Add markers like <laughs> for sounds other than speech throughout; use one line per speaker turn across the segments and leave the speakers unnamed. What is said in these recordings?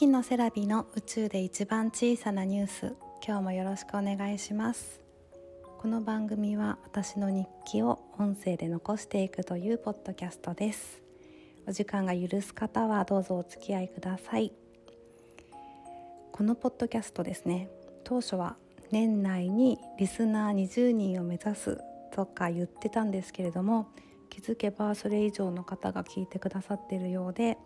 キのセラビの宇宙で一番小さなニュース。今日もよろしくお願いします。この番組は私の日記を音声で残していくというポッドキャストです。お時間が許す方はどうぞお付き合いください。このポッドキャストですね。当初は年内にリスナー20人を目指す。とか言ってたんですけれども気づけばそれ以上の方が聞いてくださっているようで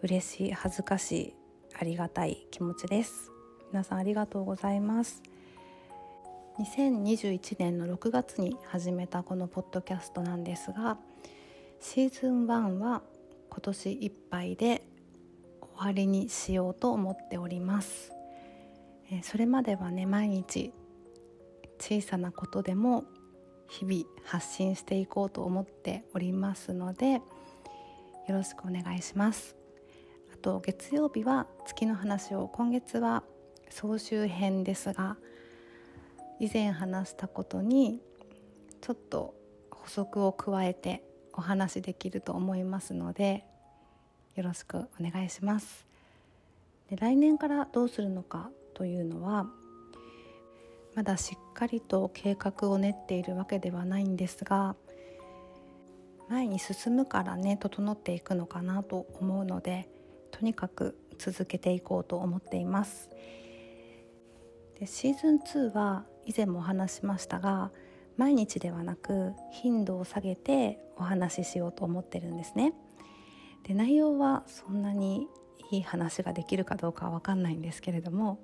嬉しい恥ずかしいありがたい気持ちです。皆さんありがとうございます。2021年の6月に始めたこのポッドキャストなんですがシーズン1は今年いっぱいで終わりにしようと思っております。それまではね毎日小さなことでも日々発信していこうと思っておりますのでよろしくお願いします。と月曜日は月の話を今月は総集編ですが以前話したことにちょっと補足を加えてお話できると思いますのでよろしくお願いします。で来年からどうするのかというのはまだしっかりと計画を練っているわけではないんですが前に進むからね整っていくのかなと思うのでとにかく続けていこうと思っています。でシーズン2は以前もお話しましたが毎日ではなく頻度を下げてお話ししようと思ってるんですね。で内容はそんなにいい話ができるかどうかは分かんないんですけれども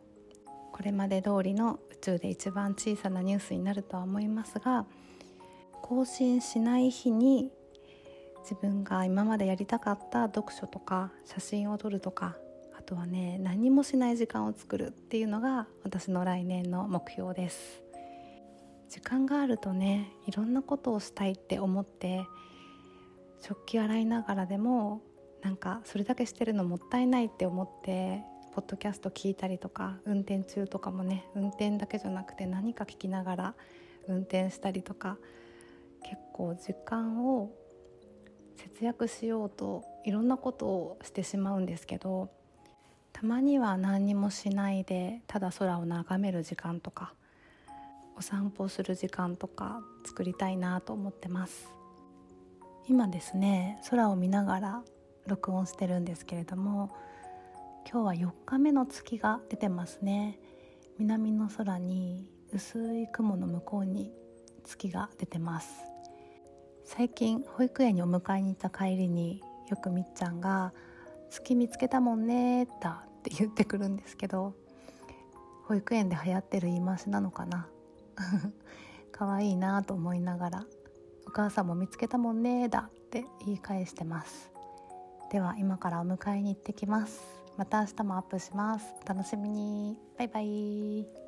これまで通りの宇宙で一番小さなニュースになるとは思いますが更新しない日に自分が今までやりたかった読書とか写真を撮るとかあとはね何もしない時間を作るっていうのが私の来年の目標です。時間があるとねいろんなことをしたいって思って食器洗いながらでもなんかそれだけしてるのもったいないって思ってポッドキャスト聞いたりとか運転中とかもね運転だけじゃなくて何か聞きながら運転したりとか結構時間を節約しようといろんなことをしてしまうんですけどたまには何にもしないでただ空を眺める時間とかお散歩する時間とか作りたいなと思ってます。今ですね空を見ながら録音してるんですけれども今日は4日目の月が出てますね。南の空に薄い雲の向こうに月が出てます。最近保育園にお迎えに行った帰りによくみっちゃんが「月見つけたもんね」だって言ってくるんですけど保育園で流行ってる言い回しなのかな <laughs> 可愛いなと思いながら「お母さんも見つけたもんね」だって言い返してます。では今からお迎えに行ってきます。また明日もアップします。お楽しみに。バイバイ。